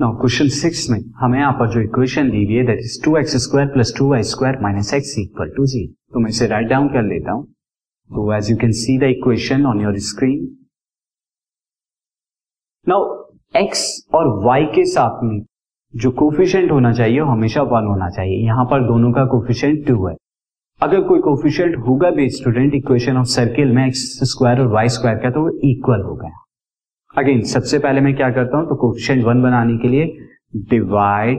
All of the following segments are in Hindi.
नाउ क्वेश्चन सिक्स में हमें यहाँ पर जो इक्वेशन दी हुई है that is two X square plus two Y square minus X equal to zero तो मैं इसे राइट डाउन कर लेता हूँ। तो as you can see the equation on your screen now X और वाई के साथ में जो कोफिशियंट होना चाहिए, वो हमेशा वन होना चाहिए। यहाँ पर दोनों का कोफिशियंट टू है। अगर कोई कोफिशियंट होगा भी स्टूडेंट इक्वेशन ऑफ़ सर्किल में एक्स स्क्वायर और वाई स्क्वायर का तो वो इक्वल हो गया। अगेन सबसे पहले मैं क्या करता हूँ तो कोफिशियंट वन बनाने के लिए divide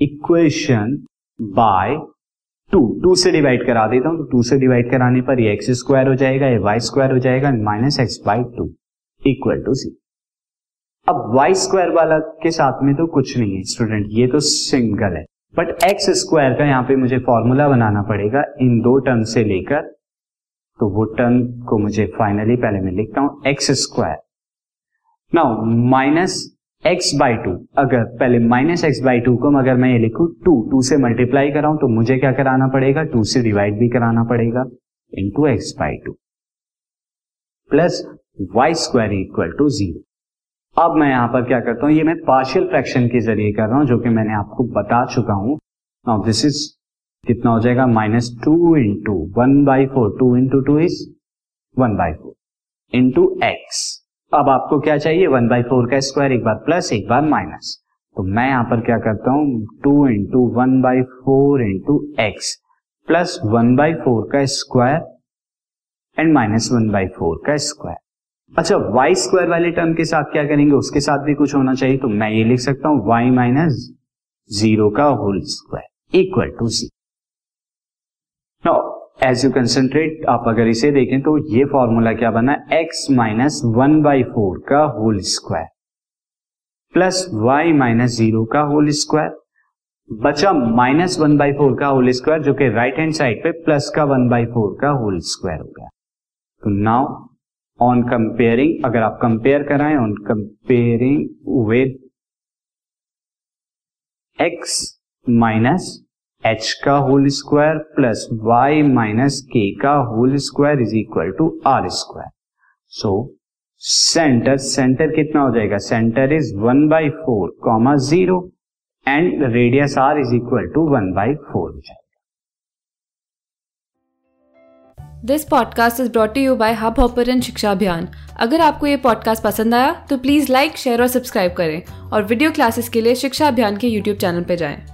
equation by two two से डिवाइड करा देता हूँ तो टू से डिवाइड कराने पर ये एक्स स्क्वायर हो जाएगा, ये वाई स्क्वायर हो जाएगा minus X by two equal to C अब वाई स्क्वायर वाला के साथ में तो कुछ नहीं है स्टूडेंट ये तो सिंगल है. बट एक्स स्क्वायर का यहाँ पे मुझे फॉर्मूला बनाना पड़ेगा इन दो टर्म से लेकर तो वो टर्म को मुझे फाइनली पहले मैं लिखता हूँ X square now minus X by two अगर पहले माइनस एक्स बाई टू को अगर मैं ये लिखू टू टू से मल्टीप्लाई कराऊं तो मुझे क्या कराना पड़ेगा? टू से डिवाइड भी कराना पड़ेगा into X by two plus Y square equal to zero अब मैं यहाँ पर क्या करता हूँ? ये मैं पार्शियल फ्रैक्शन के ज़रिए कर रहा हूँ, जो कि मैंने आपको बता चुका हूँ। नाउ दिस इज़ कितना हो जाएगा? Minus two into one by four two into two is one by four into X अब आपको क्या चाहिए? वन बाई फोर का स्क्वायर, एक बार प्लस, एक बार माइनस। तो मैं यहाँ पर क्या करता हूँ? Two into one by four into X plus one by four का square and minus one by four का स्क्वायर। अच्छा वाई स्क्वायर वाले टर्म के साथ क्या करेंगे? उसके साथ भी कुछ होना चाहिए। तो मैं ये लिख सकता हूँ वाई माइनस ज़ीरो का होल स्क्वायर इक्वल टू जी एज यू कंसेंट्रेट आप अगर इसे देखें तो ये फॉर्मूला क्या बना? X minus one by four का whole square plus Y minus zero का होल स्क्वायर बचा माइनस वन बाई फोर का होल स्क्वायर जो कि राइट हैंड साइड पे प्लस का वन बाई फोर का होल स्क्वायर हो गया तो नाउ ऑन कंपेयरिंग अगर आप कंपेयर कराएँ on comparing with X minus H का whole square plus Y minus K का whole square is equal to R square so centre centre कितना हो जाएगा? Centre is one by four comma zero and radius R is equal to one by four हो जाएगा। This podcast is brought you by Hubhopper Shiksha Abhiyan अगर आपको ये पॉडकास्ट पसंद आया तो प्लीज़ लाइक शेयर और सब्सक्राइब करें और वीडियो क्लासेस के लिए शिक्षा अभियान के यूट्यूब चैनल पर जाएँ।